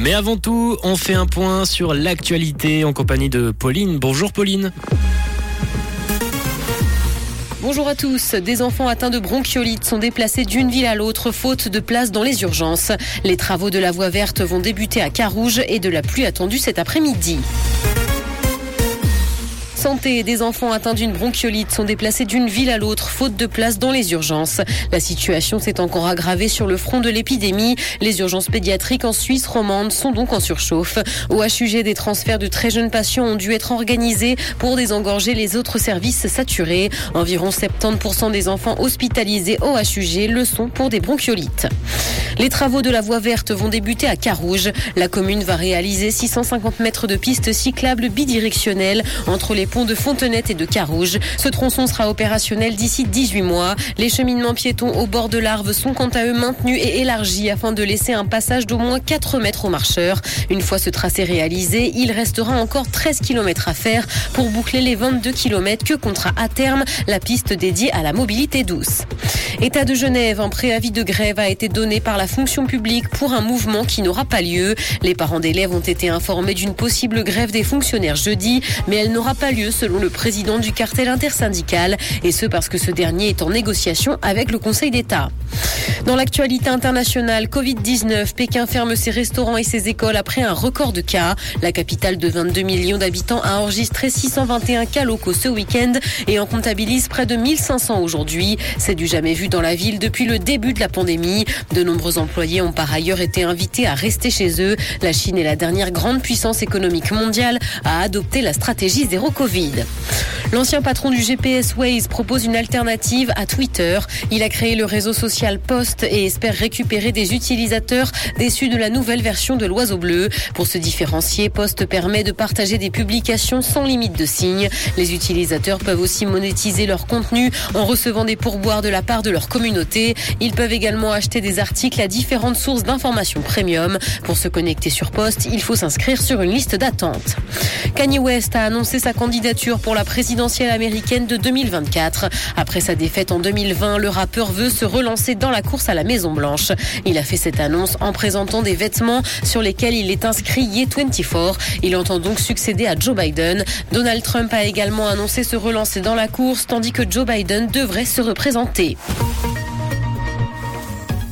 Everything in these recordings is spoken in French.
Mais avant tout, on fait un point sur l'actualité en compagnie de Pauline. Bonjour Pauline. Bonjour à tous. Des enfants atteints de bronchiolite sont déplacés d'une ville à l'autre faute de place dans les urgences. Les travaux de la voie verte vont débuter à Carouge et de la pluie attendue cet après-midi. Santé, des enfants atteints d'une bronchiolite sont déplacés d'une ville à l'autre, faute de place dans les urgences. La situation s'est encore aggravée sur le front de l'épidémie. Les urgences pédiatriques en Suisse romande sont donc en surchauffe. Au HUG, des transferts de très jeunes patients ont dû être organisés pour désengorger les autres services saturés. Environ 70% des enfants hospitalisés au HUG le sont pour des bronchiolites. Les travaux de la voie verte vont débuter à Carouge. La commune va réaliser 650 mètres de pistes cyclables bidirectionnelles entre les ponts de Fontenette et de Carouge. Ce tronçon sera opérationnel d'ici 18 mois. Les cheminements piétons au bord de l'Arve sont quant à eux maintenus et élargis afin de laisser un passage d'au moins 4 mètres aux marcheurs. Une fois ce tracé réalisé, il restera encore 13 km à faire pour boucler les 22 km que comptera à terme la piste dédiée à la mobilité douce. État de Genève, un préavis de grève a été donné par la fonction publique pour un mouvement qui n'aura pas lieu. Les parents d'élèves ont été informés d'une possible grève des fonctionnaires jeudi, mais elle n'aura pas lieu selon le président du cartel intersyndical, et ce parce que ce dernier est en négociation avec le Conseil d'État. Dans l'actualité internationale, Covid-19, Pékin ferme ses restaurants et ses écoles après un record de cas. La capitale de 22 millions d'habitants a enregistré 621 cas locaux ce week-end et en comptabilise près de 1500 aujourd'hui. C'est du jamais vu dans la ville depuis le début de la pandémie. De nombreux employés ont par ailleurs été invités à rester chez eux. La Chine est la dernière grande puissance économique mondiale à adopter la stratégie zéro Covid. L'ancien patron du GPS Waze propose une alternative à Twitter. Il a créé le réseau social Post et espère récupérer des utilisateurs déçus de la nouvelle version de l'oiseau bleu. Pour se différencier, Post permet de partager des publications sans limite de signes. Les utilisateurs peuvent aussi monétiser leur contenu en recevant des pourboires de la part de leur communauté. Ils peuvent également acheter des articles à différentes sources d'informations premium. Pour se connecter sur Post, il faut s'inscrire sur une liste d'attente. Kanye West a annoncé sa candidature pour la présidentielle américaine de 2024. Après sa défaite en 2020, le rappeur veut se relancer dans la course à la Maison Blanche. Il a fait cette annonce en présentant des vêtements sur lesquels il est inscrit Ye24. Il entend donc succéder à Joe Biden. Donald Trump a également annoncé se relancer dans la course tandis que Joe Biden devrait se représenter.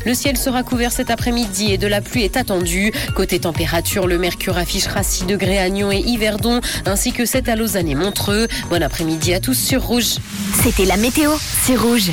Le ciel sera couvert cet après-midi et de la pluie est attendue. Côté température, le mercure affichera 6 degrés à Nyon et Yverdon, ainsi que 7 à Lausanne et Montreux. Bon après-midi à tous sur Rouge. C'était la météo, c'est Rouge.